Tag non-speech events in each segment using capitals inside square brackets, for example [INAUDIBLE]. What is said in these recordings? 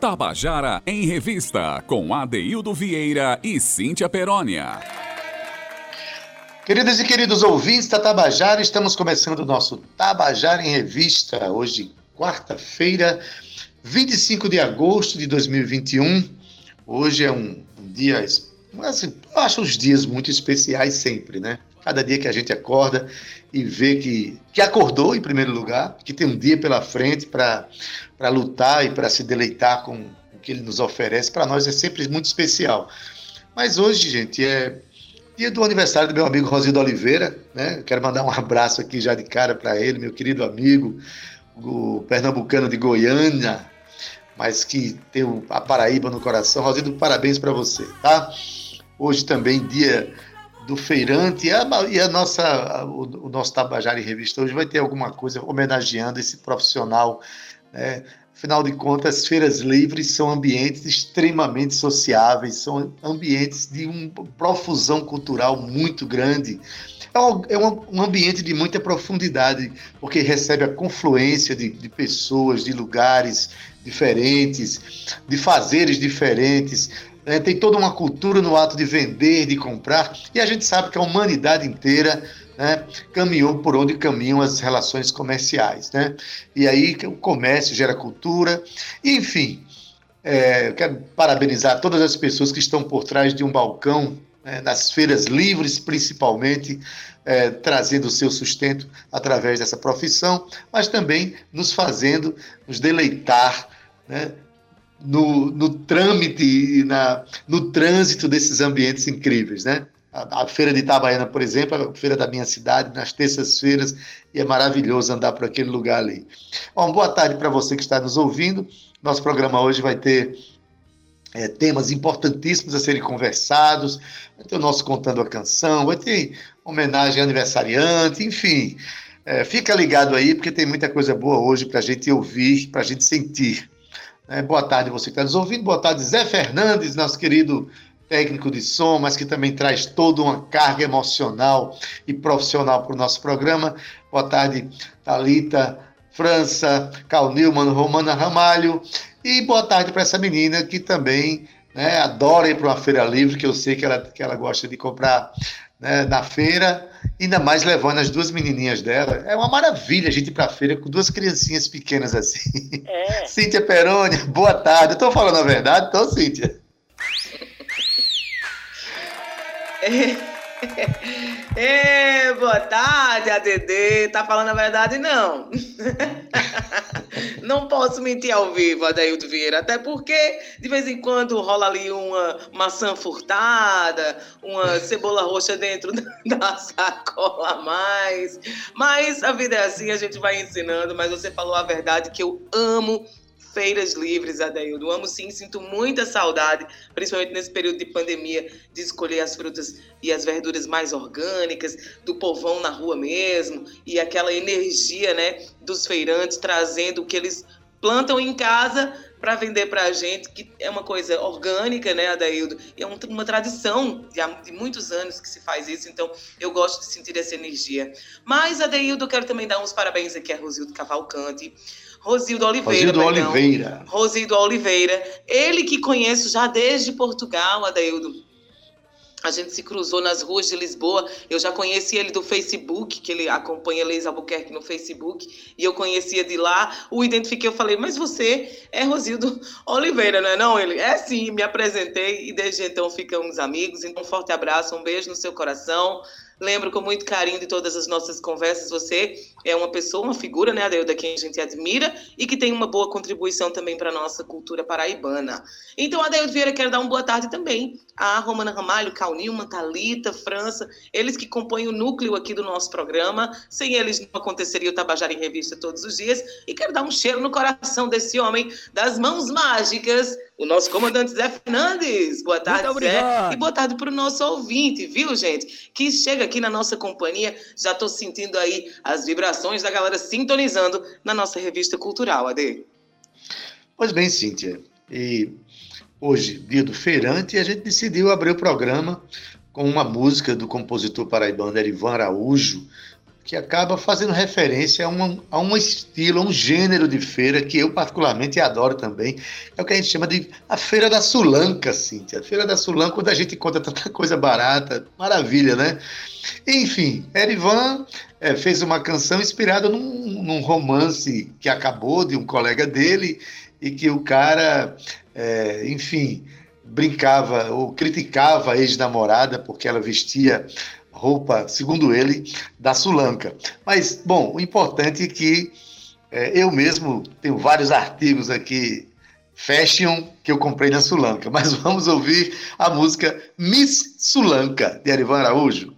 Tabajara em Revista, com Adeildo Vieira e Cíntia Perónia. Queridas e queridos ouvintes da Tabajara, estamos começando o nosso Tabajara em Revista, hoje, quarta-feira, 25 de agosto de 2021. Hoje é um, dia, assim, eu acho os dias muito especiais sempre, né? Cada dia que a gente acorda e vê que, que acordou em primeiro lugar, que tem um dia pela frente para lutar e para se deleitar com o que ele nos oferece, para nós é sempre muito especial. Mas hoje, gente, é dia do aniversário do meu amigo Rosildo Oliveira, né? Quero mandar um abraço aqui já de cara para ele, meu querido amigo, o pernambucano de Goiânia, mas que tem a Paraíba no coração. Rosildo, parabéns para você, tá? Hoje também dia do feirante e a, e a nossa, o, o, nosso Tabajara em Revista hoje vai ter alguma coisa homenageando esse profissional. Né? Afinal de contas, as feiras livres são ambientes extremamente sociáveis, são ambientes de uma profusão cultural muito grande. É um, é um ambiente de muita profundidade, porque recebe a confluência de, de pessoas, de lugares diferentes, de fazeres diferentes, né? tem toda uma cultura no ato de vender, de comprar, e a gente sabe que a humanidade inteira né, caminhou por onde caminham as relações comerciais. Né? E aí o comércio gera cultura, enfim. É, quero parabenizar todas as pessoas que estão por trás de um balcão, né, nas feiras livres, principalmente, é, trazendo o seu sustento através dessa profissão, mas também nos fazendo nos deleitar né, no, no trâmite e na, no trânsito desses ambientes incríveis, né? A, a, feira de Itabaiana, por exemplo, é a feira da minha cidade, nas terças-feiras, e é maravilhoso andar por aquele lugar ali. Bom, boa tarde para você que está nos ouvindo. Nosso programa hoje vai ter é, temas importantíssimos a serem conversados. Vai ter o nosso Contando a Canção, vai ter homenagem aniversariante, enfim. É, fica ligado aí, porque tem muita coisa boa hoje para a gente ouvir, para a gente sentir. É, boa tarde, você que está nos ouvindo. Boa tarde, Zé Fernandes, nosso querido técnico de som, mas que também traz toda uma carga emocional e profissional para o nosso programa. Boa tarde, Talita, França, Cal Newman, Romana Ramalho. E boa tarde para essa menina que também né, adora ir para uma feira livre, que eu sei que ela, que ela gosta de comprar né, na feira, ainda mais levando as duas menininhas dela. É uma maravilha a gente ir para a feira com duas criancinhas pequenas assim. É. [LAUGHS] Cíntia Peroni, boa tarde. Estou falando a verdade, então, Cíntia? É, boa tarde, ADD. Tá falando a verdade, não. [LAUGHS] não posso mentir ao vivo, Adaildo Vieira, até porque de vez em quando rola ali uma maçã furtada, uma cebola roxa dentro [LAUGHS] da sacola a mais. Mas a vida é assim, a gente vai ensinando. Mas você falou a verdade que eu amo feiras livres, Adaildo. Amo sim, sinto muita saudade, principalmente nesse período de pandemia, de escolher as frutas e as verduras mais orgânicas, do povão na rua mesmo, e aquela energia, né, dos feirantes trazendo o que eles plantam em casa para vender para a gente, que é uma coisa orgânica, né, Adaildo? É um, uma tradição de, de, muitos anos que se faz isso, então eu gosto de sentir essa energia. Mas, Adaildo, eu quero também dar uns parabéns aqui a Rosildo Cavalcante, Rosildo Oliveira. Rosildo Oliveira. Rosildo Oliveira. Ele que conheço já desde Portugal, Adaildo. A gente se cruzou nas ruas de Lisboa. Eu já conheci ele do Facebook, que ele acompanha Leis Albuquerque no Facebook, e eu conhecia de lá. O identifiquei, eu falei, mas você é Rosildo Oliveira, não é não? Ele, é sim, me apresentei e desde então ficamos amigos. Então, um forte abraço, um beijo no seu coração. Lembro com muito carinho de todas as nossas conversas. Você é uma pessoa, uma figura, né, Adeuda, quem a gente admira e que tem uma boa contribuição também para a nossa cultura paraibana. Então, Adeuda Vieira, quero dar uma boa tarde também a Romana Ramalho, Cal Nilman, Thalita, França, eles que compõem o núcleo aqui do nosso programa. Sem eles não aconteceria o Tabajara em Revista todos os dias. E quero dar um cheiro no coração desse homem das mãos mágicas, o nosso comandante Zé Fernandes. Boa tarde, Zé. E boa tarde para o nosso ouvinte, viu, gente? Que chega aqui na nossa companhia. Já estou sentindo aí as vibrações da galera sintonizando na nossa revista cultural, Ade. Pois bem, Cíntia. E hoje, dia do feirante, a gente decidiu abrir o programa com uma música do compositor paraibano Erivan Araújo, que acaba fazendo referência a, uma, a um estilo, a um gênero de feira que eu particularmente adoro também. É o que a gente chama de a Feira da Sulanca, Cíntia. A Feira da Sulanca, quando a gente conta tanta [LAUGHS] coisa barata, maravilha, né? Enfim, Erivan é, fez uma canção inspirada num, num, romance que acabou de um colega dele e que o cara, é, enfim, brincava ou criticava a ex-namorada porque ela vestia roupa, segundo ele, da Sulanca. Mas, bom, o importante é que é, eu mesmo tenho vários artigos aqui, fashion, que eu comprei na Sulanca. [LAUGHS] Mas vamos ouvir a música Miss Sulanca, de Arivan Araújo.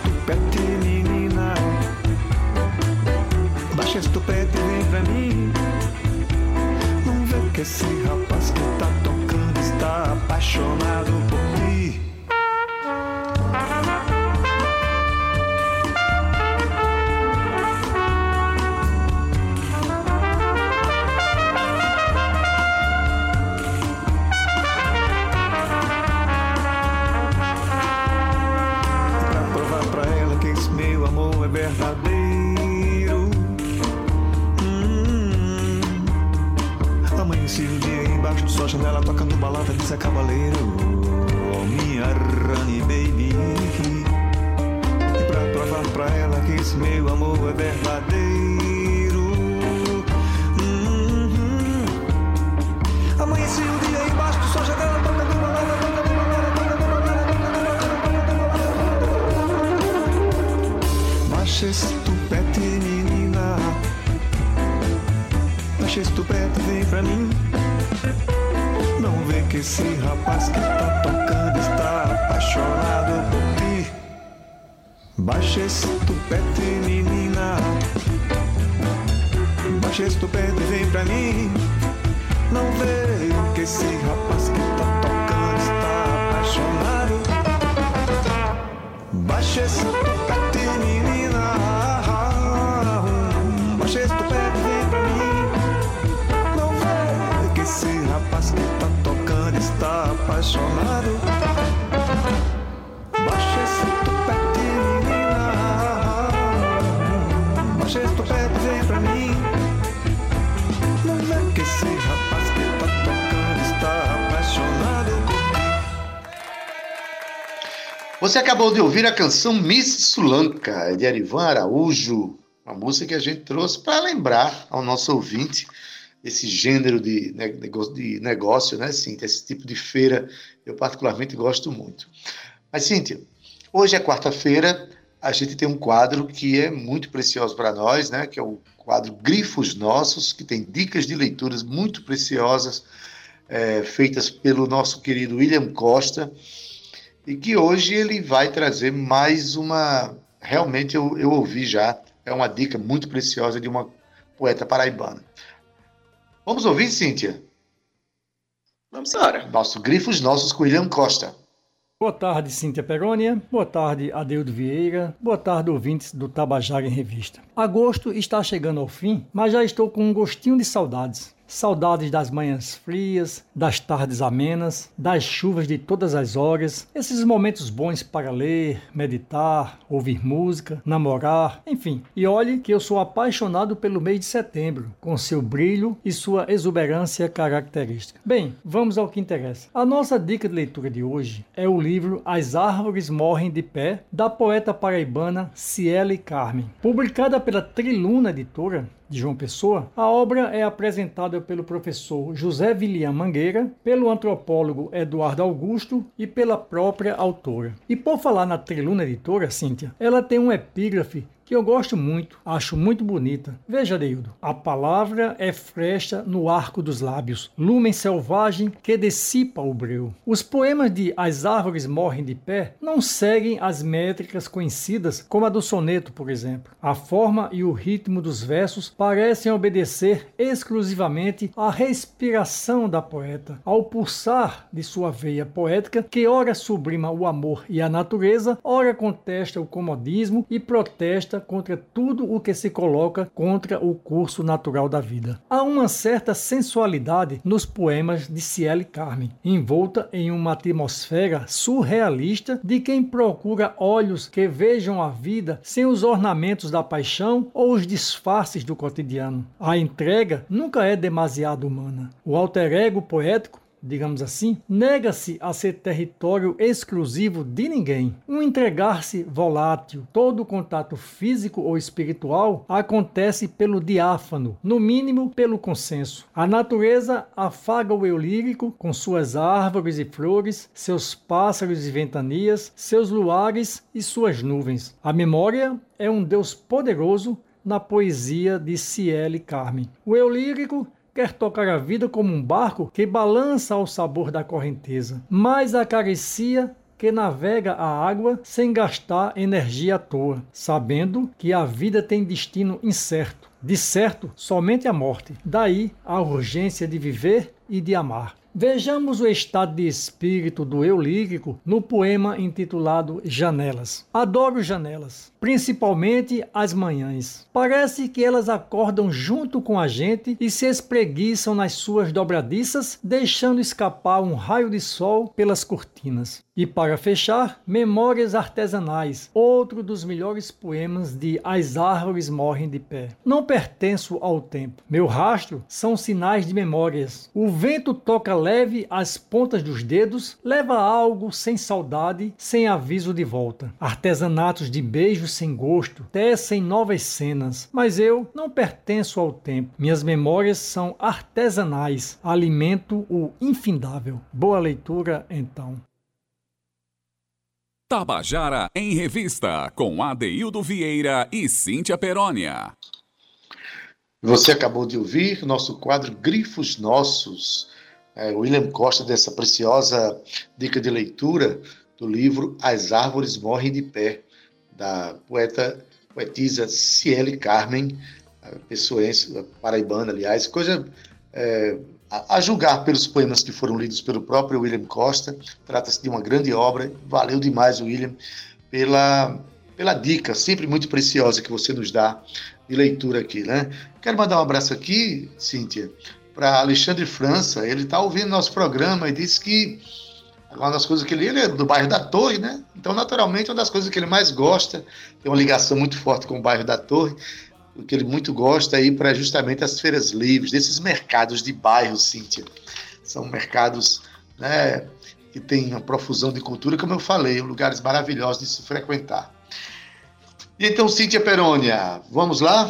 Você acabou de ouvir a canção Miss Sulanca, de Arivan Araújo, uma música que a gente trouxe para lembrar ao nosso ouvinte esse gênero de negócio, de negócio, né, Cíntia? Esse tipo de feira eu particularmente gosto muito. Mas, Cíntia, hoje é quarta-feira, a gente tem um quadro que é muito precioso para nós, né, que é o quadro Grifos Nossos, que tem dicas de leituras muito preciosas, é, feitas pelo nosso querido William Costa, e que hoje ele vai trazer mais uma. Realmente eu, eu ouvi já, é uma dica muito preciosa de uma poeta paraibana. Vamos ouvir, Cíntia? Vamos embora. Nosso Grifos Nossos com William Costa. Boa tarde, Cíntia Perônia. Boa tarde, Adeudo Vieira. Boa tarde, ouvintes do Tabajara em Revista. Agosto está chegando ao fim, mas já estou com um gostinho de saudades. Saudades das manhãs frias, das tardes amenas, das chuvas de todas as horas, esses momentos bons para ler, meditar, ouvir música, namorar, enfim. E olhe que eu sou apaixonado pelo mês de setembro, com seu brilho e sua exuberância característica. Bem, vamos ao que interessa. A nossa dica de leitura de hoje é o livro As Árvores Morrem de Pé, da poeta paraibana Ciele Carmen. Publicada pela Triluna Editora, de João Pessoa, a obra é apresentada pelo professor José Vilian Mangueira, pelo antropólogo Eduardo Augusto e pela própria autora. E por falar na Triluna Editora, Cíntia, ela tem um epígrafe que eu gosto muito, acho muito bonita. Veja, Deildo, a palavra é frecha no arco dos lábios, lumen selvagem que dissipa o breu. Os poemas de As Árvores Morrem de Pé não seguem as métricas conhecidas, como a do soneto, por exemplo. A forma e o ritmo dos versos parecem obedecer exclusivamente à respiração da poeta, ao pulsar de sua veia poética, que ora sublima o amor e a natureza, ora contesta o comodismo e protesta contra tudo o que se coloca contra o curso natural da vida. Há uma certa sensualidade nos poemas de Ciele Carmen, envolta em uma atmosfera surrealista de quem procura olhos que vejam a vida sem os ornamentos da paixão ou os disfarces do cotidiano. A entrega nunca é demasiado humana. O alter ego poético digamos assim, nega-se a ser território exclusivo de ninguém. Um entregar-se volátil, todo contato físico ou espiritual acontece pelo diáfano, no mínimo pelo consenso. A natureza afaga o eu lírico com suas árvores e flores, seus pássaros e ventanias, seus luares e suas nuvens. A memória é um Deus poderoso na poesia de Ciele Carmen. O eu lírico quer tocar a vida como um barco que balança ao sabor da correnteza, mas acaricia que navega a água sem gastar energia à toa, sabendo que a vida tem destino incerto. De certo, somente a morte. Daí a urgência de viver e de amar. Vejamos o estado de espírito do eu lírico no poema intitulado Janelas. Adoro janelas, principalmente as manhãs. Parece que elas acordam junto com a gente e se espreguiçam nas suas dobradiças, deixando escapar um raio de sol pelas cortinas. E para fechar, Memórias Artesanais, outro dos melhores poemas de As Árvores Morrem de Pé. Não pertenço ao tempo. Meu rastro são sinais de memórias. O vento toca leve as pontas dos dedos, leva algo sem saudade, sem aviso de volta. Artesanatos de beijos sem gosto tecem novas cenas, mas eu não pertenço ao tempo. Minhas memórias são artesanais, alimento o infindável. Boa leitura, então. Tabajara em Revista, com Adeildo Vieira e Cíntia Perónia. Você acabou de ouvir nosso quadro Grifos Nossos. É, William Costa, dessa preciosa dica de leitura do livro As Árvores Morrem de Pé, da poeta, poetisa Ciele Carmen, pessoense, paraibana, aliás, coisa é, a, julgar pelos poemas que foram lidos pelo próprio William Costa. Trata-se de uma grande obra. Valeu demais, William, pela, pela dica sempre muito preciosa que você nos dá de leitura aqui, né? Quero mandar um abraço aqui, Cíntia, para Alexandre França. Ele está ouvindo nosso programa e disse que Uma das coisas que ele, ele é do bairro da Torre, né? Então, naturalmente, uma das coisas que ele mais gosta, tem uma ligação muito forte com o bairro da Torre, o que ele muito gosta é ir para justamente as feiras livres, desses mercados de bairro, Cíntia. São mercados né, que têm uma profusão de cultura, como eu falei, lugares maravilhosos de se frequentar. Então, Cíntia Perônia, vamos lá?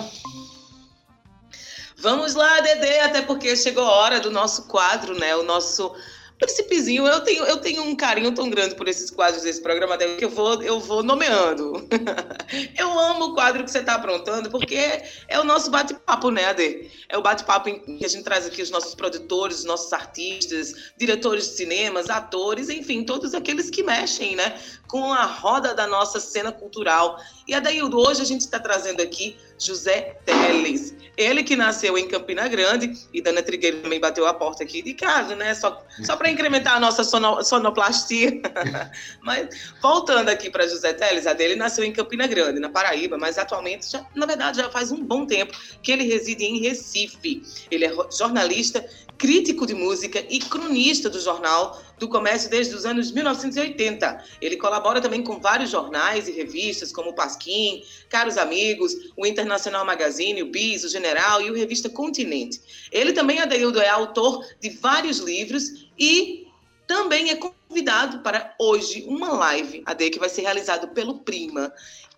Vamos lá, Dedê, até porque chegou a hora do nosso quadro, né? O nosso Príncipezinho, eu tenho, eu tenho um carinho tão grande por esses quadros desse programa que eu vou, eu vou nomeando. [LAUGHS] eu amo o quadro que você está aprontando, porque é o nosso bate-papo, né, Ade? É o bate-papo que a gente traz aqui os nossos produtores, os nossos artistas, diretores de cinemas, atores, enfim, todos aqueles que mexem, né, com a roda da nossa cena cultural. E Adaildo, hoje a gente está trazendo aqui José Teles. Ele que nasceu em Campina Grande, e Dana Trigueiro também bateu a porta aqui de casa, né? Só, só para incrementar a nossa sono, sonoplastia. [LAUGHS] mas voltando aqui para José Teles, a dele nasceu em Campina Grande, na Paraíba, mas atualmente, já, na verdade, já faz um bom tempo que ele reside em Recife. Ele é jornalista, crítico de música e cronista do jornal do comércio desde os anos 1980. Ele colabora também com vários jornais e revistas, como o Pasquim, Caros Amigos, o Internacional Magazine, o Bis, o General e o Revista Continente. Ele também, Adeildo, é autor de vários livros e também é convidado para hoje uma live, AD, que vai ser realizado pelo Prima.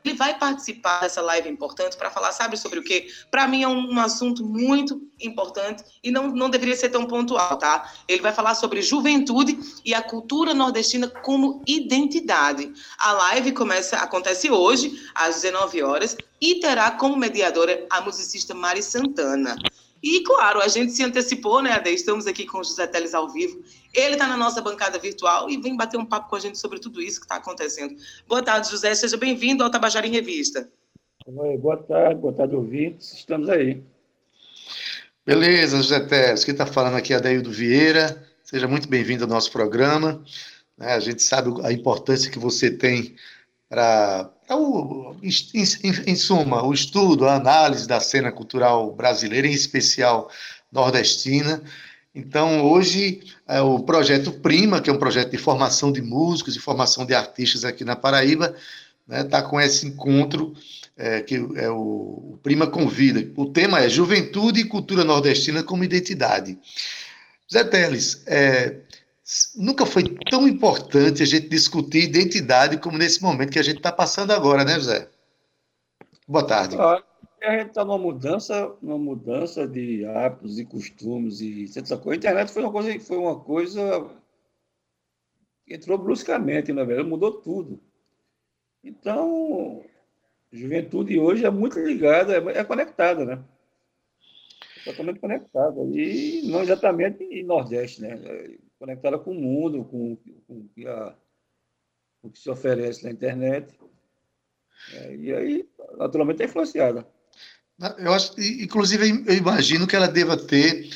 Ele vai participar dessa live importante para falar, sabe sobre o quê? Para mim é um, um, assunto muito importante e não, não deveria ser tão pontual, tá? Ele vai falar sobre juventude e a cultura nordestina como identidade. A live começa, acontece hoje, às 19 horas, e terá como mediadora a musicista Mari Santana. E, claro, a gente se antecipou, né, Ade? Estamos aqui com o José Teles ao vivo. Ele está na nossa bancada virtual e vem bater um papo com a gente sobre tudo isso que está acontecendo. Boa tarde, José. Seja bem-vindo ao Tabajara em Revista. Oi, boa tarde, boa tarde, ouvintes. Estamos aí. Beleza, José Teles. Quem está falando aqui é Adaildo Vieira. Seja muito bem-vindo ao nosso programa. Né, a gente sabe a importância que você tem para em, em, suma, o estudo, a análise da cena cultural brasileira, em especial nordestina. Então, hoje, é, o projeto Prima, que é um projeto de formação de músicos e formação de artistas aqui na Paraíba, está né, tá com esse encontro é, que é o, o, Prima Convida. O tema é Juventude e Cultura Nordestina como Identidade. Zé Teles, é, nunca foi tão importante a gente discutir identidade como nesse momento que a gente está passando agora, né, José? Boa tarde. Ah, a gente está numa mudança, uma mudança de hábitos e costumes e essa coisa. A internet foi uma coisa, foi uma coisa que entrou bruscamente, na verdade, mudou tudo. Então, a juventude hoje é muito ligada, é, é conectada, né? Totalmente conectada. E não exatamente em Nordeste, né? conectada com o mundo, com, com, a, o que se oferece na internet. É, e aí, naturalmente, é influenciada. Eu acho, inclusive, eu imagino que ela deva ter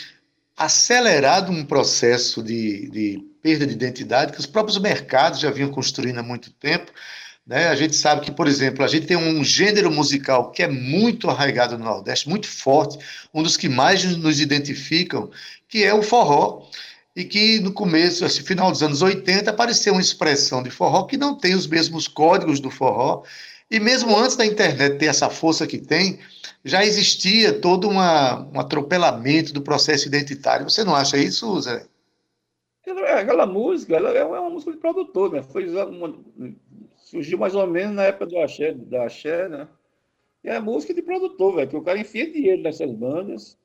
acelerado um processo de, de perda de identidade que os próprios mercados já vinham construindo há muito tempo. Né? A gente sabe que, por exemplo, a gente tem um gênero musical que é muito arraigado no Nordeste, muito forte, um dos que mais nos identificam, que é o forró e que no começo, assim, final dos anos 80, apareceu uma expressão de forró que não tem os mesmos códigos do forró, e mesmo antes da internet ter essa força que tem, já existia todo uma, um atropelamento do processo identitário. Você não acha isso, Zé? Aquela música, ela é uma música de produtor, né? Foi uma, surgiu mais ou menos na época do axé, da axé, né? E é música de produtor, velho, que o cara enfia dinheiro nessas bandas,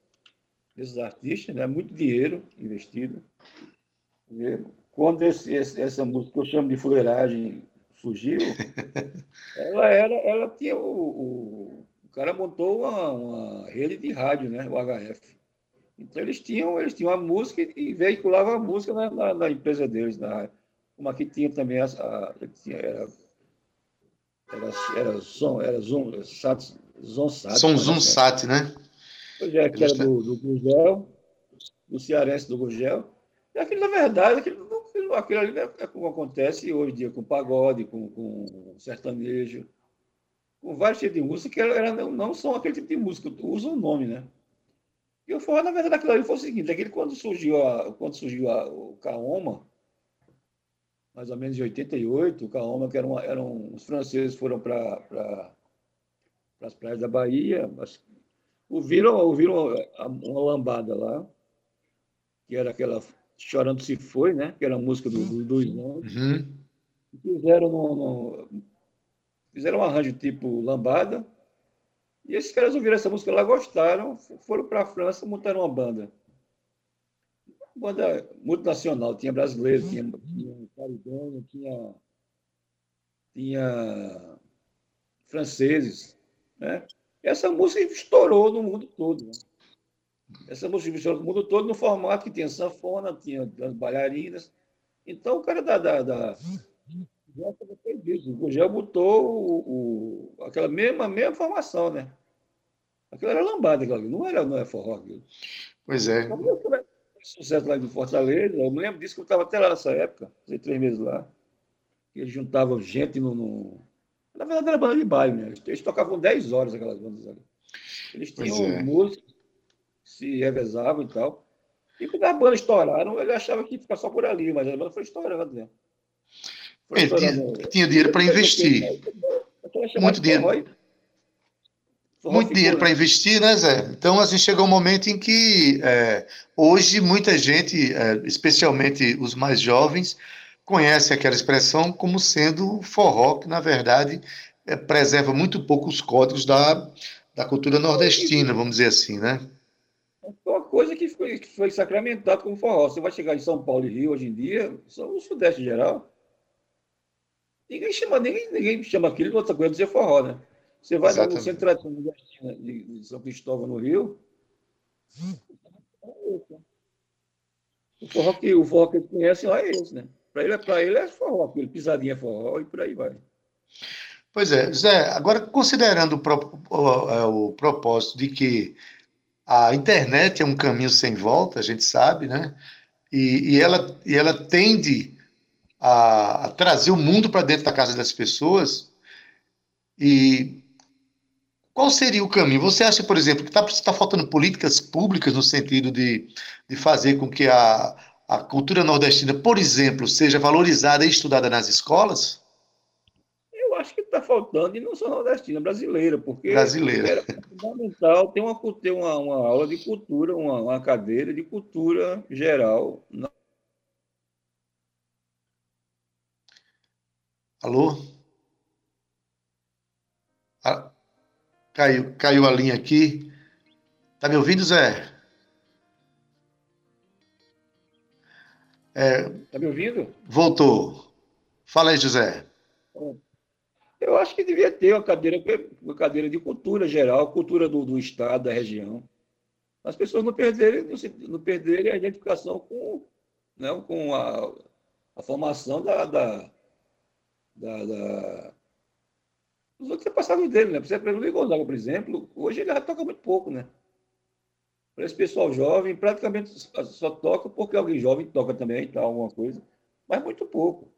desses artistas, né? Muito dinheiro investido. Quando esse, esse, essa música que eu chamo de fuleiragem surgiu, [LAUGHS] ela era, ela tinha o, o, o cara montou uma, uma, rede de rádio, né, o HF. Então eles tinham, eles tinham a música e veiculavam a música na, na, na empresa deles, na, como aqui tinha também a, a tinha, era, era, era era Zoom, Sat, Zonsat. Som Zoom Sat, né? Pois é, que era do, do Gurgel, do cearense do Gurgel. E aquilo, na verdade, aquilo, aquilo, aquilo ali é, é como acontece hoje em dia com pagode, com, com sertanejo, com vários tipos de música que era, não são aquele tipo de música, usam o nome, né? E o forró, na verdade, aquilo ali foi o seguinte, aquele, quando surgiu, a, quando surgiu a, o Kaoma, mais ou menos em 88, o Kaoma, que eram, eram os franceses foram para pra, as praias da Bahia, mas ouviram, ouviram uma lambada lá, que era aquela Chorando Se Foi, né? que era a música do, do, do Uhum. Fizeram, no, no, fizeram um arranjo tipo lambada, e esses caras ouviram essa música lá, gostaram, foram para a França, montaram uma banda. Uma banda multinacional, tinha brasileiro, tinha, tinha caribenho, tinha, tinha franceses. Né? Essa música estourou no mundo todo. Né? Essa música estourou no mundo todo no formato que tinha sanfona, tinha as bailarinas. Então, o cara da, da, da o Gugel botou o, o, aquela mesma, mesma formação, né? Aquilo era lambada, aquilo, não era, não é forró. Aquilo. Pois é. Sucesso lá de Fortaleza, eu me lembro disso que eu estava até lá nessa época, fazia três meses lá. Eles juntavam gente no, no... Na verdade, era banda de baile, né? Eles tocavam 10 horas aquelas bandas ali. Eles tinham é. música, se revezavam e tal. E quando as bandas estouraram, ele achava que ia ficar só por ali, mas a banda foi estourando, né? Ele tinha, tinha dinheiro para investir. Muito dinheiro. Muito dinheiro para investir, né, Zé? Então, assim, chegou um momento em que é, hoje muita gente, é, especialmente os mais jovens, conhece aquela expressão como sendo forró, que na verdade é, preserva muito pouco os códigos da, da cultura nordestina, vamos dizer assim, né? É uma coisa que foi, que foi sacramentado como forró. Você vai chegar em São Paulo e Rio hoje em dia, são o Sudeste em geral, Ninguém chama, ninguém, ninguém chama aquilo de outra coisa dizer forró, né? Você vai Exatamente. no centro de, de São Cristóvão, no Rio. O forró que, o forró que eles conhecem lá é esse, né? Para ele, é, ele é forró, aquele pisadinha é forró e por aí vai. Pois é, Zé, agora considerando o, o, é, o, propósito de que a internet é um caminho sem volta, a gente sabe, né? E, e ela, e ela tende a, a trazer o mundo para dentro da casa das pessoas. E qual seria o caminho? Você acha, por exemplo, que está tá faltando políticas públicas no sentido de, de fazer com que a, a cultura nordestina, por exemplo, seja valorizada e estudada nas escolas? Está faltando, e não só nordestina, brasileira, porque brasileira. é fundamental ter uma, ter uma, uma aula de cultura, uma, uma cadeira de cultura geral Alô? Ah, caiu, caiu a linha aqui. Tá me ouvindo, Zé? É, tá me ouvindo? Voltou. Fala aí, José. Eu acho que devia ter uma cadeira, uma cadeira de cultura geral, cultura do, do estado, da região. As pessoas não perderem, não perderem a identificação com, né, com a, a formação da, da da, da... os outros antepassados dele, né? Você pega o Gonzaga, por exemplo, hoje ele já toca muito pouco, né? Para esse pessoal jovem, praticamente só toca porque alguém jovem toca também, tá, alguma coisa, mas muito pouco.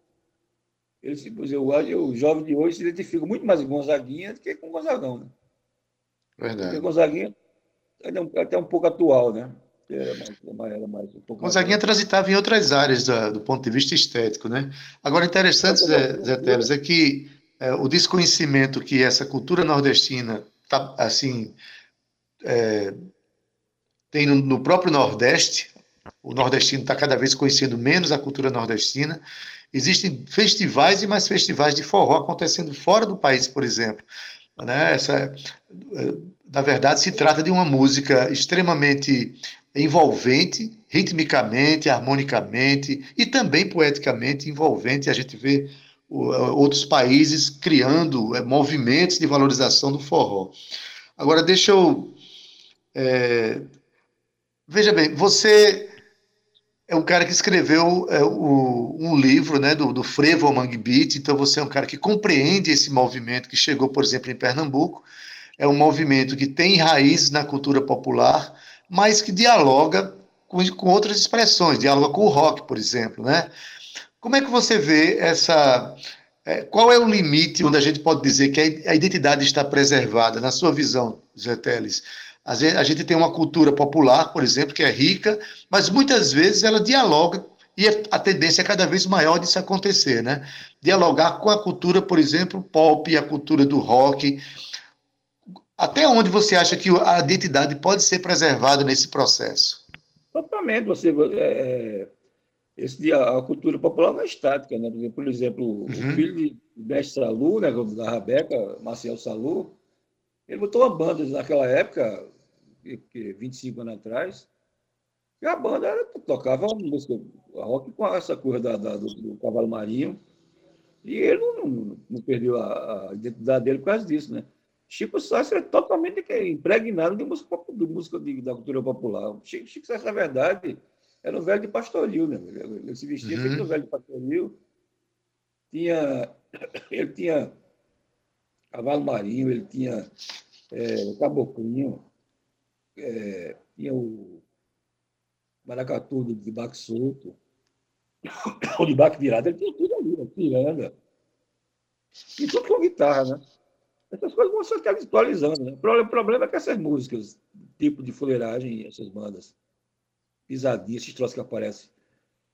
Ele, eu, o jovem de hoje se identifica muito mais com Gonzaguinha do que com Gonzagão, né? Verdade. Porque Gonzaguinha é até um pouco atual, né? Era mais, era mais, um Gonzaguinha transitava em outras áreas da, do ponto de vista estético, né? Agora, interessante, Zé, Zé Teles, é que é, o desconhecimento que essa cultura nordestina tá, assim, é, tem no, no, próprio Nordeste, o nordestino está cada vez conhecendo menos a cultura nordestina. Existem festivais e mais festivais de forró acontecendo fora do país, por exemplo. Né? Essa, é, na verdade, se trata de uma música extremamente envolvente, ritmicamente, harmonicamente e também poeticamente envolvente. A gente vê outros países criando é, movimentos de valorização do forró. Agora, deixa eu. É, veja bem, você é um cara que escreveu é, o, um livro né, do, do Frevo ao Mangue Beat, então você é um cara que compreende esse movimento que chegou, por exemplo, em Pernambuco. É um movimento que tem raízes na cultura popular, mas que dialoga com, com outras expressões, dialoga com o rock, por exemplo, né? Como é que você vê essa... É, qual é o limite onde a gente pode dizer que a identidade está preservada, na sua visão, Zé Teles? A gente tem uma cultura popular, por exemplo, que é rica, mas muitas vezes ela dialoga e a tendência é cada vez maior disso acontecer, né? Dialogar com a cultura, por exemplo, pop, a cultura do rock. Até onde você acha que a identidade pode ser preservada nesse processo? Totalmente. Você, é, esse dia, a cultura popular não é estática, né? Por exemplo, uhum. o filho de Mestre Salu, né, da Rabeca, Marcel Salu, ele botou uma banda naquela época, 25 anos atrás, e a banda era, tocava música rock com essa coisa da, da do, do, cavalo marinho. E ele não, não, não perdeu a, a, identidade dele por causa disso, né? Chico Sainz é totalmente impregnado de música, de música de, da cultura popular. Chico, Chico Sainz, na verdade, era um velho de pastoril, né? Ele se vestia uhum. um velho de pastoril. Tinha, ele tinha cavalo marinho, ele tinha é, caboclinho, é, tinha o maracatu de baque solto, [COUGHS] o de baque virado, ele tinha tudo ali, né? piranga. E tudo com guitarra, né? Essas coisas vão se atualizando. Né? O problema é que essas músicas, tipo de fuleiragem, essas bandas, pisadinhas, esses troços que aparecem,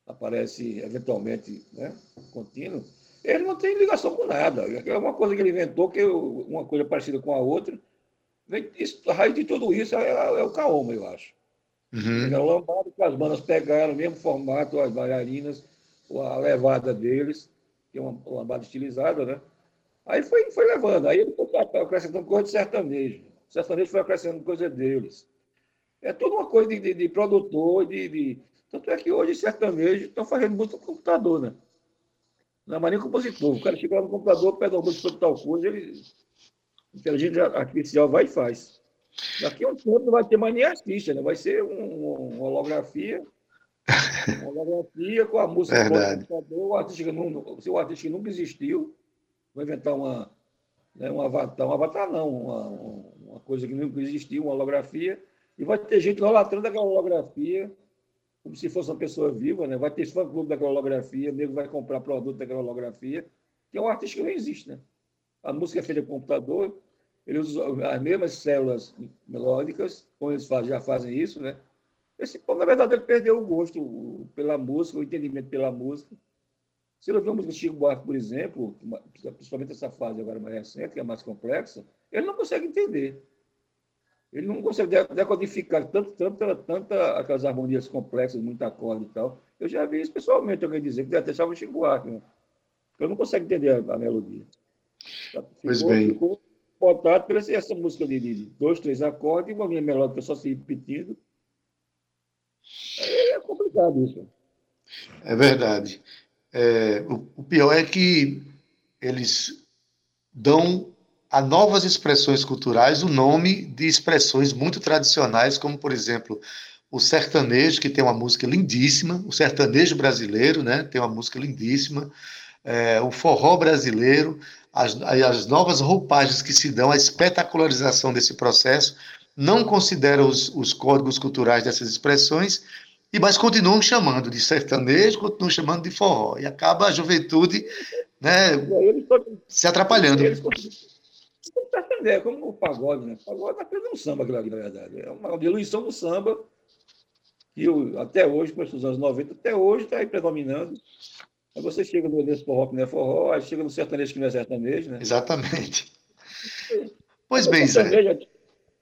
aparece eventualmente, né, contínuo, ele não tem ligação com nada. É uma coisa que ele inventou, que uma coisa parecida com a outra. Isso, a raiz de tudo isso é, é o caoma, eu acho. Uhum. É o lambado que as bandas pegaram, o mesmo formato, as bailarinas, a levada deles, que é uma, lambada estilizada, né? Aí foi, foi levando. Aí ele foi acrescentando coisa de sertanejo. O sertanejo foi acrescentando coisa deles. É tudo uma coisa de, de, de produtor, de, de, Tanto é que hoje sertanejo estão fazendo muito com computador, né? Não é mais nem compositor. O cara chega lá no computador, pede uma música tal coisa, ele. Inteligência artificial vai e faz. Daqui a um tempo não vai ter mais nem artista, né? vai ser um, uma holografia, uma holografia com a música do computador, o artista que não, se o artista que nunca existiu, vai inventar uma, né, um avatar, um avatar não, uma, uma coisa que nunca existiu, uma holografia, e vai ter gente idolatrando aquela holografia, como se fosse uma pessoa viva, né? vai ter fã-clube daquela holografia, o nego vai comprar produto daquela holografia, que é um artista que não existe. Né? A música é feita com computador, ele usa as mesmas células melódicas, como eles já fazem isso, né? Esse na verdade, ele perdeu o gosto pela música, o entendimento pela música. Se ele ouvir uma música Chico Buarque, por exemplo, principalmente essa fase agora mais recente, que é mais complexa, ele não consegue entender. Ele não consegue decodificar tanto, tanto, tanto aquelas harmonias complexas, muito acorde e tal. Eu já vi isso pessoalmente, alguém dizer que até estava o Chico Buarque. Né? Eu não consigo entender a, a melodia. Ficou, pois bem. Ficou, botado por essa música de, de dois, três acordes, uma linha melódica só se repetindo. É complicado isso. É verdade. É, o, o pior é que eles dão a novas expressões culturais o nome de expressões muito tradicionais, como, por exemplo, o sertanejo, que tem uma música lindíssima, o sertanejo brasileiro, né, tem uma música lindíssima, é, o forró brasileiro, as, as novas roupagens que se dão, a espetacularização desse processo, não consideram os, os códigos culturais dessas expressões, e mas continuam chamando de sertanejo, continuam chamando de forró, e acaba a juventude né, se atrapalhando. Eles, é como o pagode, né? O pagode é apenas um samba, aquilo ali, na verdade. É uma diluição do samba, que eu, até hoje, com os anos 90, até hoje está aí predominando. Aí você chega no desse forró que não é forró, aí chega no sertanejo que não é sertanejo, né? Exatamente. [LAUGHS] Pois bem, Zé.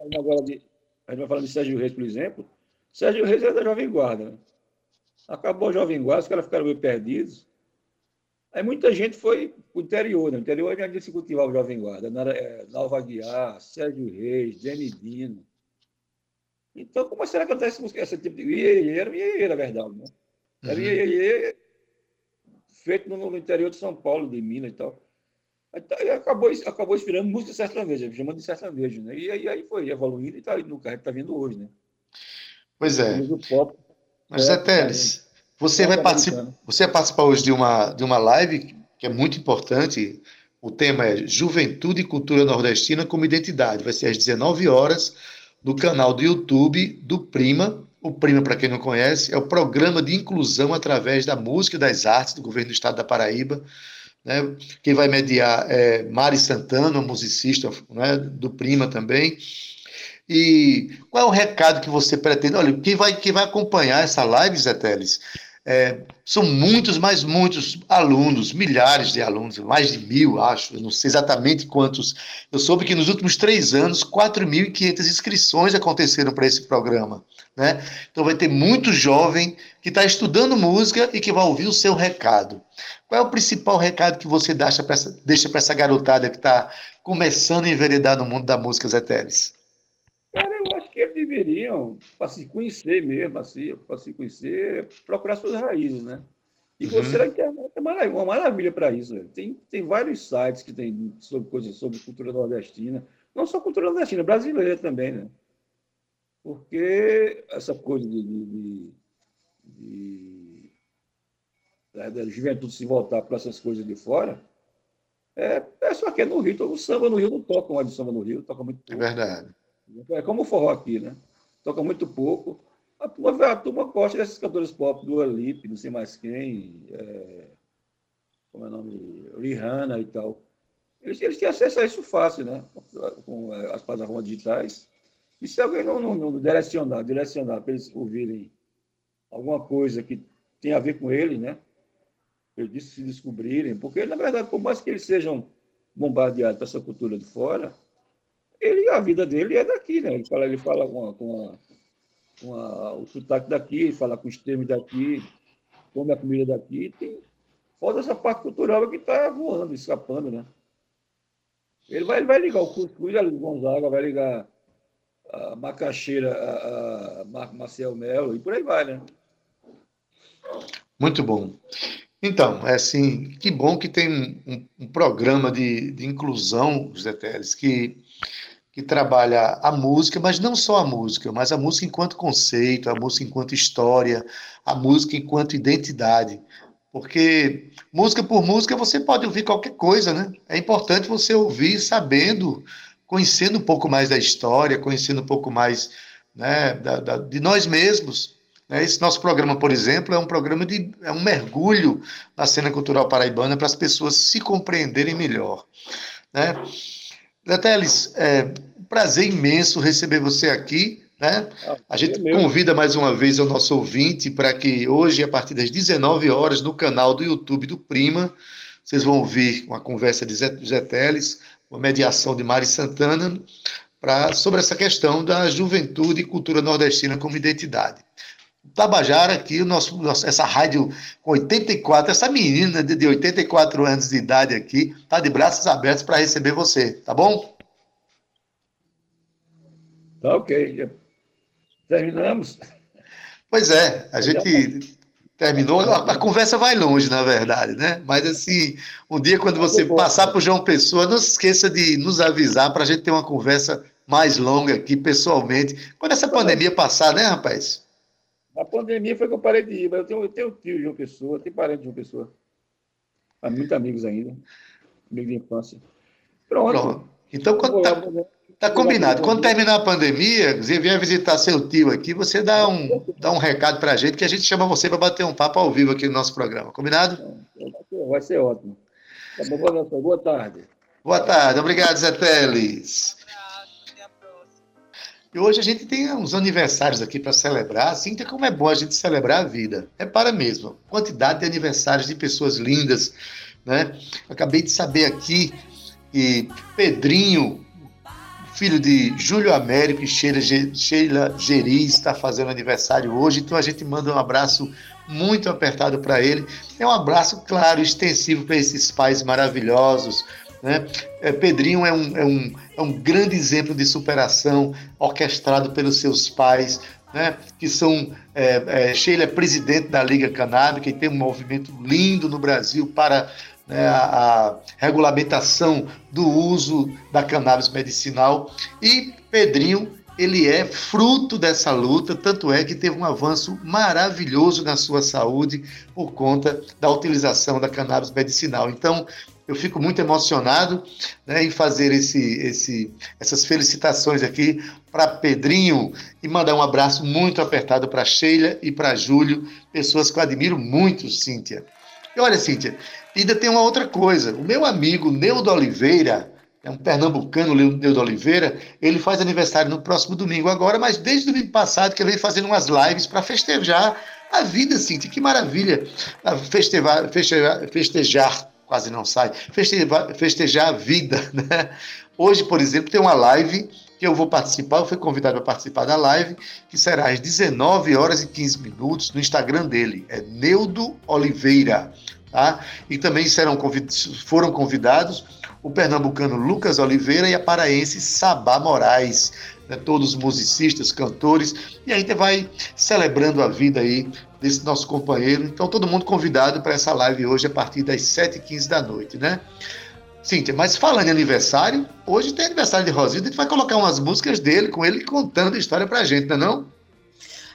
Agora de, a gente vai falar de Sérgio Reis, por exemplo. Sérgio Reis é da Jovem Guarda. Né? Acabou a Jovem Guarda, os caras ficaram meio perdidos. Aí muita gente foi para o interior. Né? O interior ainda se cultivava Jovem Guarda. É, Nalva Guiar, Sérgio Reis, Jenny Dino. Então, como será que acontece esse tipo de. Iê, era Iê, na verdade. Né? Era uhum. Iê, feito no, no, interior de São Paulo, de Minas e tal. Aí, acabou, acabou inspirando música sertaneja, chamando de sertanejo, né? E aí, aí foi evoluindo e está no carro que está vindo hoje, né? Pois é. Pop, Mas, Zé Teles, você vai, participar, você vai participar hoje de uma, de uma live que é muito importante. O tema é Juventude e Cultura Nordestina como Identidade. Vai ser às 19 horas no canal do YouTube do Prima, o Prima, para quem não conhece, é o programa de inclusão através da música e das artes do governo do estado da Paraíba. Né? Quem vai mediar é Mari Santana, musicista né, do Prima também. E qual é o recado que você pretende? Olha, quem vai, quem vai acompanhar essa live, Zé Teles, É, são muitos, mas muitos alunos, milhares de alunos, mais de mil, acho, eu não sei exatamente quantos. Eu soube que nos últimos três anos, 4.500 inscrições aconteceram para esse programa. Né? Então vai ter muito jovem que está estudando música e que vai ouvir o seu recado. Qual é o principal recado que você deixa para essa, essa garotada que está começando a enveredar no mundo da música, Zé Teles? Cara, eu deveriam, para se conhecer mesmo, assim, para se conhecer, procurar suas raízes, né? E Uhum. você na internet é uma maravilha para isso. velho. Tem, tem vários sites que tem sobre coisas sobre cultura nordestina, não só cultura nordestina, brasileira também, né? Porque essa coisa de, de, de- de- da, juventude se voltar para essas coisas de fora, é, é só que é no Rio. Então, o samba no Rio não toca mais de samba no Rio, toca muito É pouco. verdade. É como o forró aqui, né? Toca muito pouco. A turma, a turma gosta desses cantores pop, do Alip, não sei mais quem, é, como é o nome? Rihanna e tal. Eles, eles têm acesso a isso fácil, né? Com é, as plataformas digitais. E se alguém não, não, não direcionar, direcionar para eles ouvirem alguma coisa que tem a ver com ele, né? Eles se descobrirem, porque, na verdade, por mais que eles sejam bombardeados para essa cultura de fora, ele, a vida dele é daqui, né? Ele fala, ele fala com, a, com, a, com a- o sotaque daqui, fala com os termos daqui, come a comida daqui. Tem, falta essa parte cultural que está voando, escapando, né? Ele vai, ele vai ligar o Cuscuz, a Gonzaga, vai ligar a Macaxeira, a, a Mar- Marcel Melo, e por aí vai, né? Muito bom. Então, é assim, que bom que tem um, um programa de, de inclusão, José Teles, que, que trabalha a música, mas não só a música, mas a música enquanto conceito, a música enquanto história, a música enquanto identidade. Porque música por música você pode ouvir qualquer coisa, né? É importante você ouvir sabendo, conhecendo um pouco mais da história, conhecendo um pouco mais né, da- da- de nós mesmos. né? Esse nosso programa, por exemplo, é um programa de é um mergulho na cena cultural paraibana para as pessoas se compreenderem melhor. Né? Zé Teles, é prazer imenso receber você aqui. Né? A gente é convida mais uma vez o nosso ouvinte para que hoje, a partir das 19 horas, no canal do YouTube do Prima, vocês vão ouvir uma conversa de Zé, Zé Teles, uma mediação de Mari Santana, pra, sobre essa questão da juventude e cultura nordestina como identidade. Tabajara aqui, o nosso, nosso- essa rádio com 84, essa menina de, de 84 anos de idade aqui, está de braços abertos para receber você, tá bom? Tá ok. Já Terminamos. Pois é, a gente terminou, a, conversa vai longe, na verdade, né? Mas assim, um dia quando você passar por João Pessoa, não se esqueça de nos avisar para a gente ter uma conversa mais longa aqui, pessoalmente. Quando essa pandemia passar, né, rapaz? A pandemia foi que eu parei de ir, mas eu tenho, eu tenho tio de uma pessoa, tenho parente de uma pessoa. Há muitos amigos ainda. Amigo de infância. Pronto. Pronto. Então, quando tá, lá. Tá combinado. Quando terminar a pandemia, você vier visitar seu tio aqui, você dá um, dá um recado para a gente, que a gente chama você para bater um papo ao vivo aqui no nosso programa. Combinado? Vai ser- ótimo. Tá bom, boa noite, boa tarde. Boa tarde. Obrigado, Zé Teles. E hoje a gente tem uns aniversários aqui para celebrar. Cíntia, como é bom a gente celebrar a vida. Repara mesmo, quantidade de aniversários de pessoas lindas, né? Acabei de saber aqui que Pedrinho, filho de Júlio Américo e Sheila, Sheila Geriz, está fazendo aniversário hoje. Então a gente manda um abraço muito apertado para ele. É um abraço, claro, extensivo para esses pais maravilhosos, né? É, Pedrinho é um, é, um, é um grande exemplo de superação orquestrado pelos seus pais, né? que são. É, é, Sheila é presidente da Liga Canábica e tem um movimento lindo no Brasil para né, a, regulamentação do uso da cannabis medicinal. E Pedrinho. Ele é fruto dessa luta, tanto é que teve um avanço maravilhoso na sua saúde por conta da utilização da cannabis medicinal. Então, eu fico muito emocionado né, em fazer esse, esse, essas felicitações aqui para Pedrinho e mandar um abraço muito apertado para Sheila e para Júlio, pessoas que eu admiro muito, Cíntia. E olha, Cíntia, ainda tem uma outra coisa. O meu amigo Neudo Oliveira, é um pernambucano, Leonildo Oliveira, ele faz aniversário no próximo domingo agora, mas desde o domingo passado que ele vem fazendo umas lives para festejar a vida, Cintia, que maravilha. Festejar, festejar, festejar, quase não sai, festejar, festejar a vida, [LAUGHS] né? Hoje, por exemplo, tem uma live que eu vou participar, eu fui convidado para participar da live, que será às 19 horas e 15 minutos no Instagram dele, é Neudo Oliveira, tá? E também serão convid foram convidados o pernambucano Lucas Oliveira e a paraense Sabá Moraes, né? todos musicistas, cantores, e a gente vai celebrando a vida aí desse nosso companheiro. Então, todo mundo convidado para essa live hoje a partir das 7h15 da noite, né? Cíntia, mas falando em aniversário, hoje tem aniversário de Rosildo, a gente vai colocar umas músicas dele, com ele contando a história pra gente, não é não?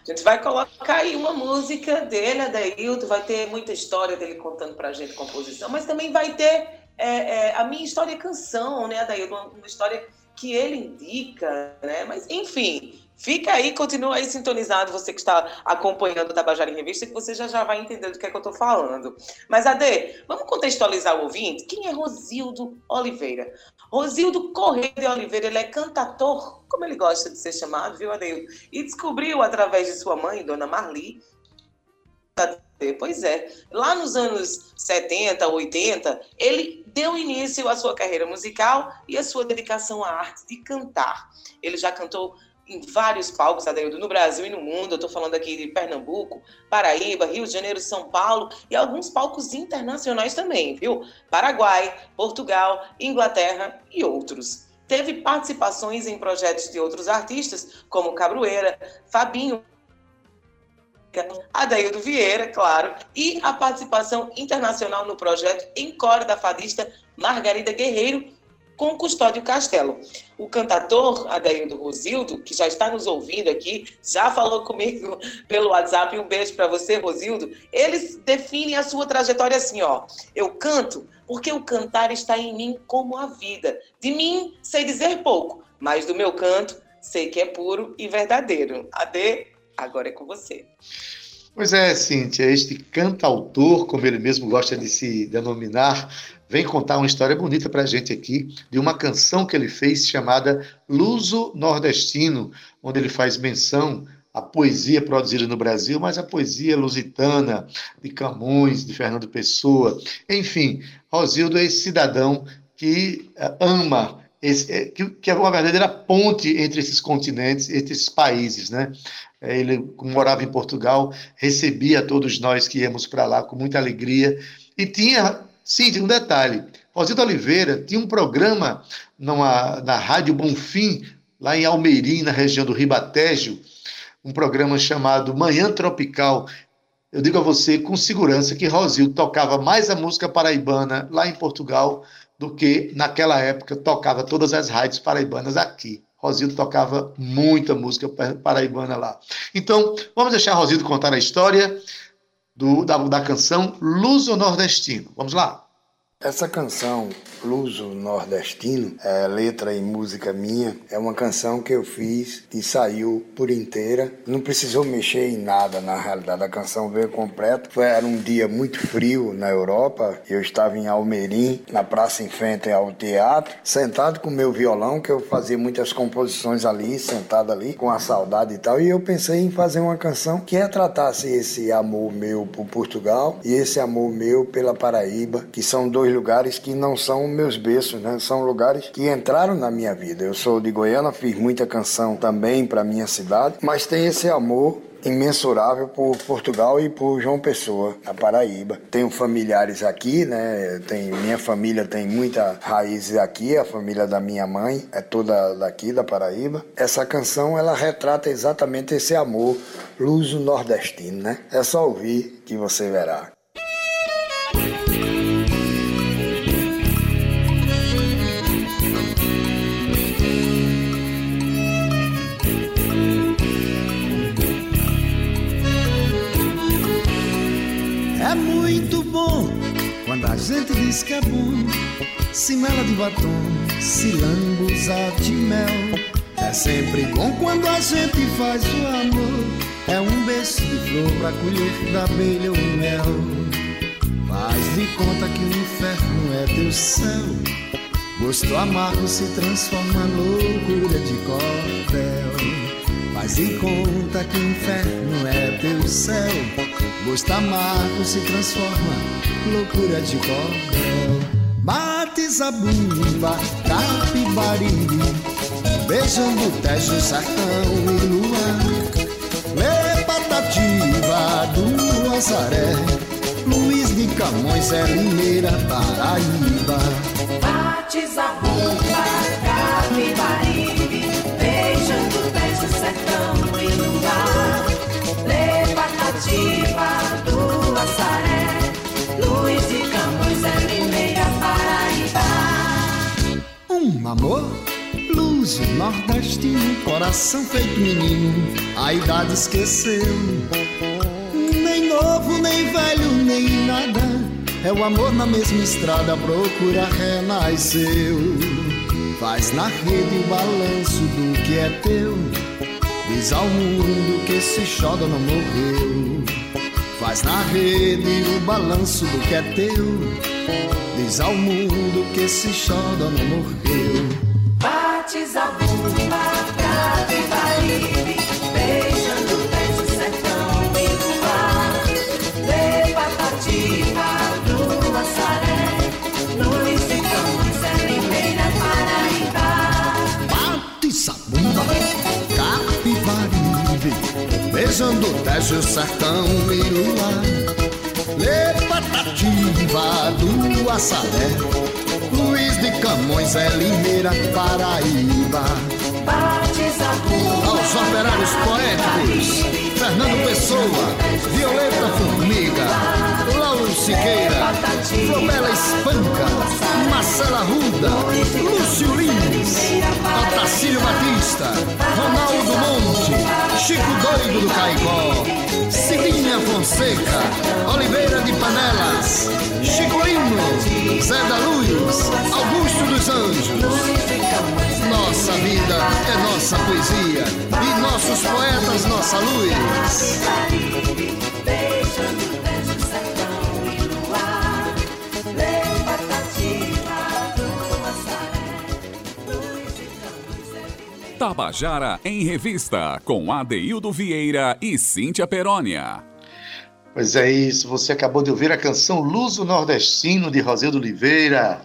A gente vai colocar aí uma música dele, Adaildo, vai ter muita história dele contando pra gente composição, mas também vai ter é, é, a minha história canção, né, Adaildo? Uma, uma história que ele indica, né? Mas, enfim, Fica aí, continua aí sintonizado, você que está acompanhando o Tabajara em Revista, que você já, já vai entender do que é que eu estou falando. Mas, Ade, vamos contextualizar o ouvinte? Quem é Rosildo Oliveira? Rosildo Correia de Oliveira, ele é cantator, como ele gosta de ser chamado, viu, Ade? E descobriu, através de sua mãe, Dona Marli, Pois é, lá nos anos 70, 80, ele deu início à sua carreira musical e à sua dedicação à arte de cantar. Ele já cantou em vários palcos, Adaildo, no Brasil e no mundo. Eu estou falando aqui de Pernambuco, Paraíba, Rio de Janeiro, São Paulo e alguns palcos internacionais também, viu? Paraguai, Portugal, Inglaterra e outros. Teve participações em projetos de outros artistas, como Cabroeira, Fabinho, Adaildo Vieira, claro, e a participação internacional no projeto Encore da fadista Margarida Guerreiro, com Custódio Castelo. O cantator Adaildo Rosildo, que já está nos ouvindo aqui, já falou comigo [LAUGHS] pelo WhatsApp, um beijo para você, Rosildo. Eles definem a sua trajetória assim, ó. Eu canto porque o cantar está em mim como a vida. De mim sei dizer pouco, mas do meu canto sei que é puro e verdadeiro. Ade, agora é com você. Pois é, Cíntia, este cantautor, como ele mesmo gosta de se denominar, vem contar uma história bonita para a gente aqui de uma canção que ele fez chamada Luso Nordestino, onde ele faz menção à poesia produzida no Brasil, mas a poesia lusitana, de Camões, de Fernando Pessoa. Enfim, Rosildo é esse cidadão que eh, ama, esse, eh, que, que é uma verdadeira ponte entre esses continentes, entre esses países, né? Eh, ele, morava em Portugal, recebia todos nós que íamos para lá com muita alegria e tinha Sim, tem um detalhe. Rosildo Oliveira tinha um programa numa, na Rádio Bonfim, lá em Almeirim, na região do Ribatejo, um programa chamado Manhã Tropical. Eu digo a você com segurança que Rosildo tocava mais a música paraibana lá em Portugal do que naquela época tocava todas as rádios paraibanas aqui. Rosildo tocava muita música paraibana lá. Então, vamos deixar Rosildo contar a história do, da, da canção Luso Nordestino. Vamos lá. Essa canção, Luso Nordestino, é letra e música minha, é uma canção que eu fiz e saiu por inteira. Não precisou mexer em nada, na realidade. A canção veio completa. Foi, era um dia muito frio na Europa. Eu estava em Almerim, na praça em frente ao teatro, sentado com meu violão, que eu fazia muitas composições ali, sentado ali, com a saudade e tal. E eu pensei em fazer uma canção que retratasse esse amor meu por Portugal e esse amor meu pela Paraíba, que são dois lugares que não são meus berços, né? São lugares que entraram na minha vida. Eu sou de Goiânia, fiz muita canção também para minha cidade, mas tem esse amor imensurável por Portugal e por João Pessoa, na Paraíba. Tenho familiares aqui, né? Tem, minha família tem muita raízes aqui, a família da minha mãe é toda daqui da Paraíba. Essa canção ela retrata exatamente esse amor luso nordestino, né? É só ouvir que você verá. Gente diz que é bom, se mela de batom, se lambuza de mel. É sempre bom quando a gente faz o amor. É um beijo de flor pra colher da abelha o mel. Faz de conta que o inferno é teu céu. Gosto amargo se transforma loucura de cordel. Faz de conta que o inferno é teu céu. Gosto amargo se transforma loucura de cordel. Bate zabumba, capibaribe, beijando tejo, sertão e luar. Lê patativa do Azaré, Luiz de Camões é Limeira, Paraíba. Bate zabumba, capibaribe, amor, luz nordestino, coração feito menino, a idade esqueceu. Nem novo, nem velho, nem nada. É o amor na mesma estrada, procura renasceu. Faz na rede o balanço do que é teu. Diz ao mundo que esse xodó não morreu. Faz na rede o balanço do que é teu. Diz ao mundo que esse xodó não morreu. Capibaribe, beijando o tejo, sertão luar. Lê patativa do Açaré, Luiz de Camões é Limeira, Paraíba. Aos operários poéticos, Fernando Pessoa, Violeta Formiga, Lauro Siqueira, Flobela Espanca, Marcela Ruda, Lúcio Lins, Otacílio Batista, Ronaldo Monte, Chico Doido do Caicó, Cidinha Fonseca, Oliveira de Panelas, Chico Lino, Zé da Luz, Augusto dos Anjos. Nossa vida é nossa poesia e nossos poetas nossa luz. Tabajara em Revista, com Adeildo Vieira e Cíntia Perónia. Pois é isso, você acabou de ouvir a canção Luso Nordestino de Rosildo Oliveira,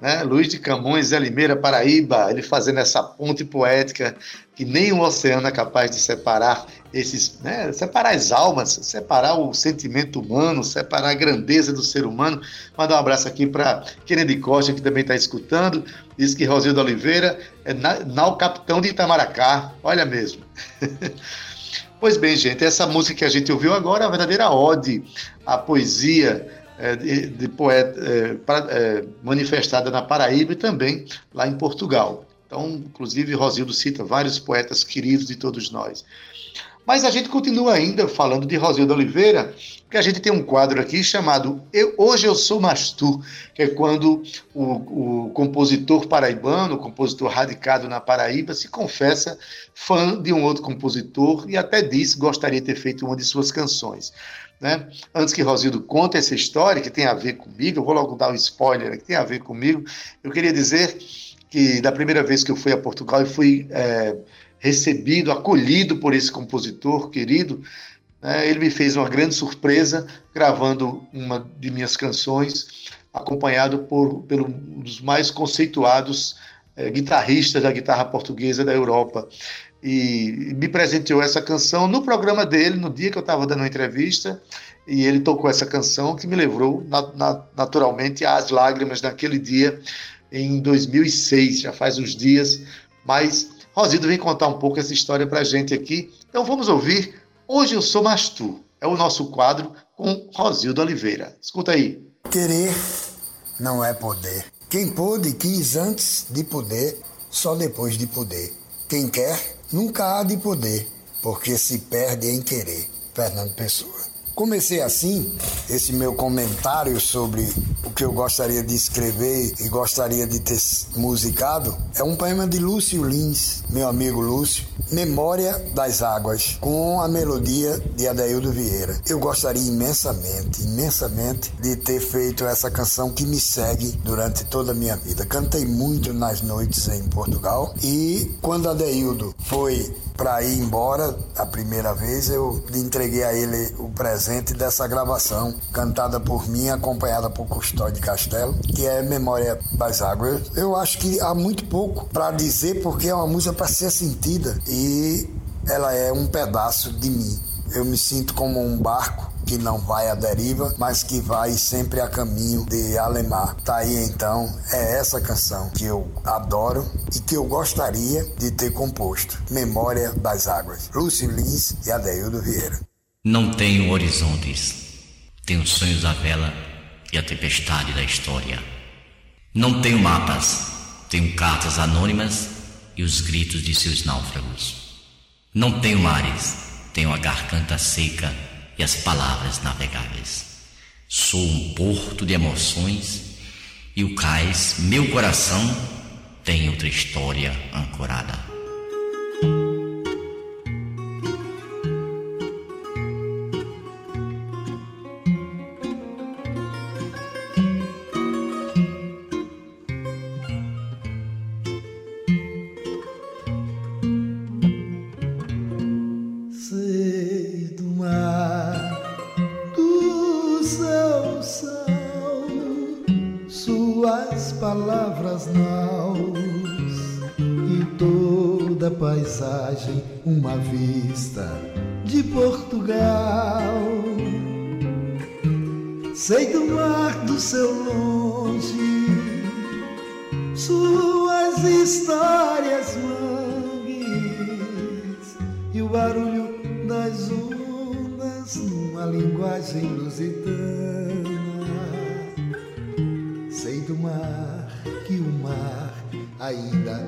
né? Luiz de Camões, Zé Limeira, Paraíba, ele fazendo essa ponte poética que nem o oceano é capaz de separar esses, né? separar as almas, separar o sentimento humano, separar a grandeza do ser humano. Mandar um abraço aqui para Kennedy Costa, que também está escutando, diz que Rosildo Oliveira é na, na- o capitão de Itamaracá, olha mesmo. [LAUGHS] Pois bem, gente, essa música que a gente ouviu agora é a verdadeira ode à poesia eh, de, de poeta, eh, pra- eh, manifestada na Paraíba e também lá em Portugal. Então, inclusive, Rosildo cita vários poetas queridos de todos nós. Mas a gente continua ainda falando de Rosildo Oliveira, porque a gente tem um quadro aqui chamado Eu- Hoje Eu Sou Mais Tu, que é quando o, o compositor paraibano, o compositor radicado na Paraíba, se confessa fã de um outro compositor e até diz que gostaria de ter feito uma de suas canções. Né? Antes que Rosildo conte essa história, que tem a ver comigo, eu vou logo dar um spoiler que tem a ver comigo, eu queria dizer que da primeira vez que eu fui a Portugal, eu fui é, recebido, acolhido por esse compositor querido. né? Ele me fez uma grande surpresa gravando uma de minhas canções, acompanhado por pelo um dos mais conceituados eh, guitarristas da guitarra portuguesa da Europa. E me presenteou essa canção no programa dele, no dia que eu estava dando uma entrevista, e ele tocou essa canção que me levou na- na- naturalmente às lágrimas naquele dia, em 2006, já faz uns dias, mas Rosildo vem contar um pouco essa história para a gente aqui. Então vamos ouvir Hoje Eu Sou Mais Tu. É o nosso quadro com Rosildo Oliveira. Escuta aí. Querer não é poder. Quem pôde quis antes de poder, só depois de poder. Quem quer nunca há de poder, porque se perde em querer. Fernando Pessoa. Comecei assim, esse meu comentário sobre o que eu gostaria de escrever e gostaria de ter musicado, é um poema de Lúcio Lins, meu amigo Lúcio, Memória das Águas, com a melodia de Adaildo Vieira. Eu gostaria imensamente, imensamente de ter feito essa canção que me segue durante toda a minha vida. Cantei muito nas noites em Portugal e quando Adeildo foi para ir embora a primeira vez, eu entreguei a ele o presente dessa gravação, cantada por mim, acompanhada por Custódio Castelo, que é Memória das Águas. Eu acho que há muito pouco para dizer, porque é uma música para ser sentida e ela é um pedaço de mim. Eu me sinto como um barco que não vai à deriva, mas que vai sempre a caminho de Alemar. Tá aí então, é essa canção que eu adoro e que eu gostaria de ter composto. Memória das Águas. Lúcio Lins e Adeildo Vieira. Não tenho horizontes, tenho sonhos à vela e a tempestade da história. Não tenho mapas, tenho cartas anônimas e os gritos de seus náufragos. Não tenho mares, tenho a garganta seca e as palavras navegáveis. Sou um porto de emoções e o cais, meu coração, tem outra história ancorada. Paisagem uma vista de Portugal. Sei do mar, do seu longe, suas histórias mangues e o barulho das ondas numa linguagem lusitana. Sei do mar que o mar ainda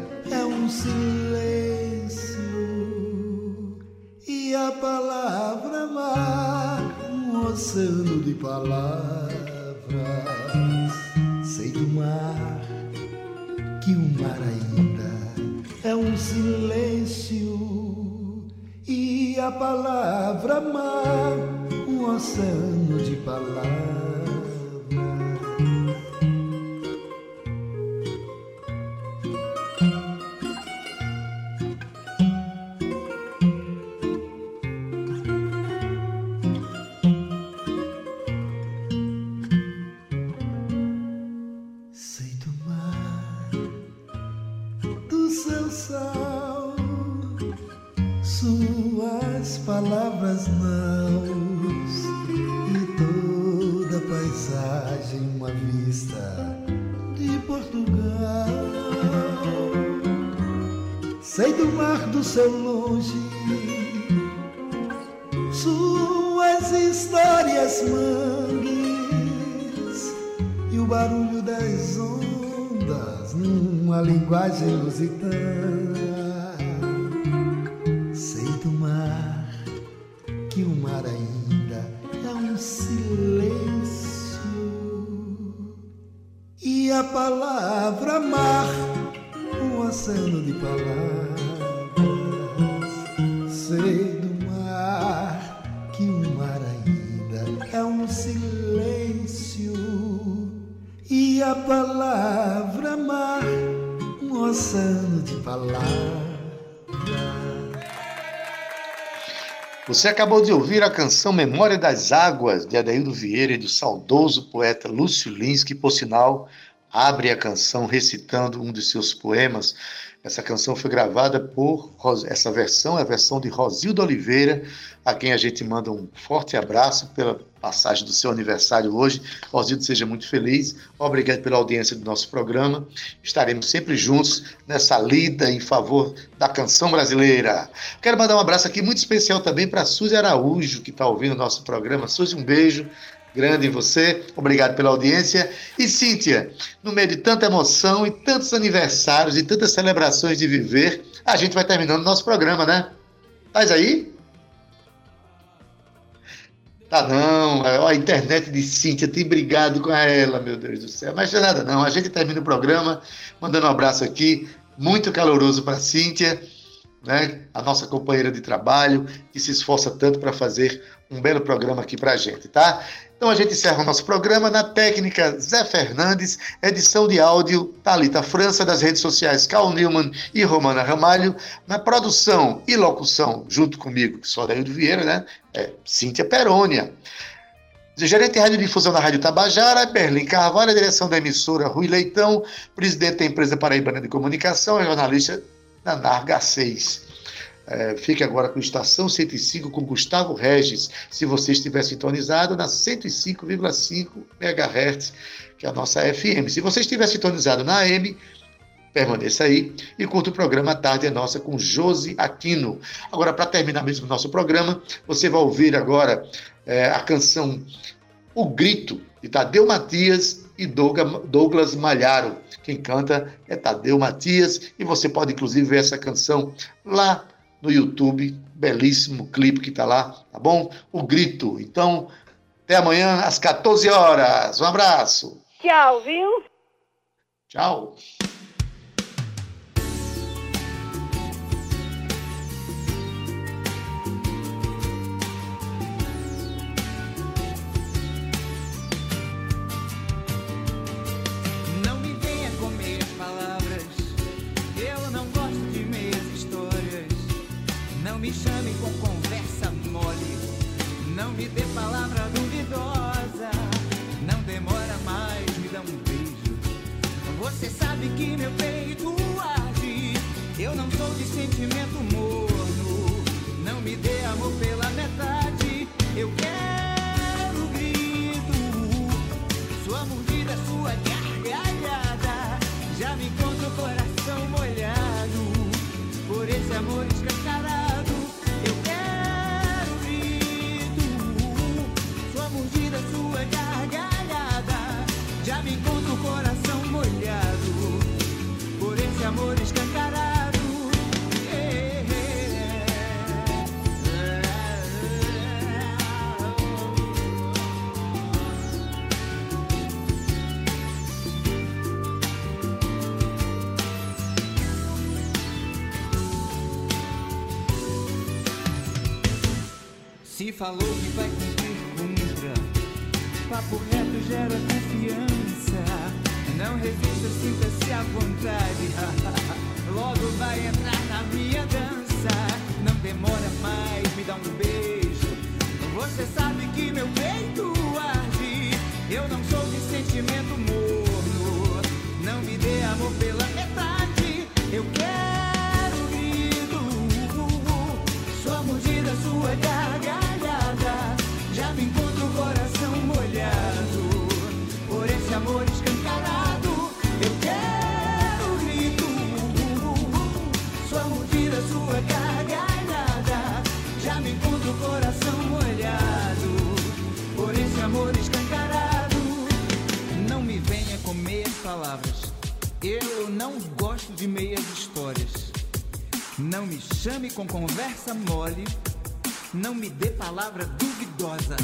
Portugal. Sei do mar do seu longe, suas histórias mangues e o barulho das ondas numa linguagem lusitana. Você acabou de ouvir a canção Memória das Águas, de Adaildo Vieira e do saudoso poeta Lúcio Lins, que, por sinal, abre a canção recitando um de seus poemas. Essa canção foi gravada por. Essa versão é a versão de Rosildo Oliveira, a quem a gente manda um forte abraço pela passagem do seu aniversário hoje. Rosildo, seja muito feliz. Obrigado pela audiência do nosso programa. Estaremos sempre juntos nessa lida em favor da canção brasileira. Quero mandar um abraço aqui muito especial também para Suzy Araújo, que está ouvindo o nosso programa. Suzy, um beijo grande em você. Obrigado pela audiência. E Cíntia, no meio de tanta emoção e tantos aniversários e tantas celebrações de viver, a gente vai terminando nosso programa, né? Faz aí? Tá não, a internet de Cíntia tem brigado com ela, meu Deus do céu. Mas não é nada não, a gente termina o programa mandando um abraço aqui, muito caloroso para Cíntia, né? A nossa companheira de trabalho, que se esforça tanto para fazer um belo programa aqui para a gente, tá? Então a gente encerra o nosso programa na técnica Zé Fernandes, edição de áudio Talita França, das redes sociais Carl Newman e Romana Ramalho, na produção e locução, junto comigo, que sou Vieira, né? É Cíntia Perônia. Gerente de Radiodifusão da Rádio Tabajara, Berlim Carvalho, direção da emissora Rui Leitão, presidente da empresa Paraibana de Comunicação e jornalista da Narga 6. É, fique agora com Estação 105 com Gustavo Regis, se você estiver sintonizado na 105,5 MHz, que é a nossa FM. Se você estiver sintonizado na AM, permaneça aí e curta o programa Tarde é Nossa com Josi Aquino. Agora, para terminar mesmo o nosso programa, você vai ouvir agora é, a canção O Grito, de Tadeu Matias e Douglas Malharo. Quem canta é Tadeu Matias e você pode inclusive ver essa canção lá no YouTube, belíssimo clipe que está lá, tá bom? O Grito. Então, até amanhã às 14 horas. Um abraço. Tchau, viu? Tchau. Sabe que meu peito arde, eu não sou de sentimento morno. Não me dê amor pela metade, eu quero grito. Sua mordida, sua gargalhada. Já me encontro o coração molhado. Por esse amor escancarado. Eu quero grito. Sua mordida, sua gargalhada. Já me encontro Falou que vai cumprir, cumpra. Papo reto gera confiança. Não resista, sinta-se à vontade. [LAUGHS] Logo vai entrar na minha dança. Não demora mais, me dá um beijo. Você sabe que meu peito arde. Eu não sou de sentimento morno. Não me dê amor pela coração molhado por esse amor escancarado. Não me venha com meias palavras. Eu não gosto de meias histórias. Não me chame com conversa mole. Não me dê palavra duvidosa.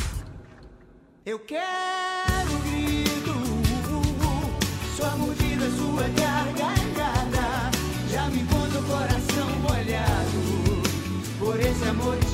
Eu quero o grito, sua mordida, sua gargalhada. Já me conta o coração molhado por esse amor.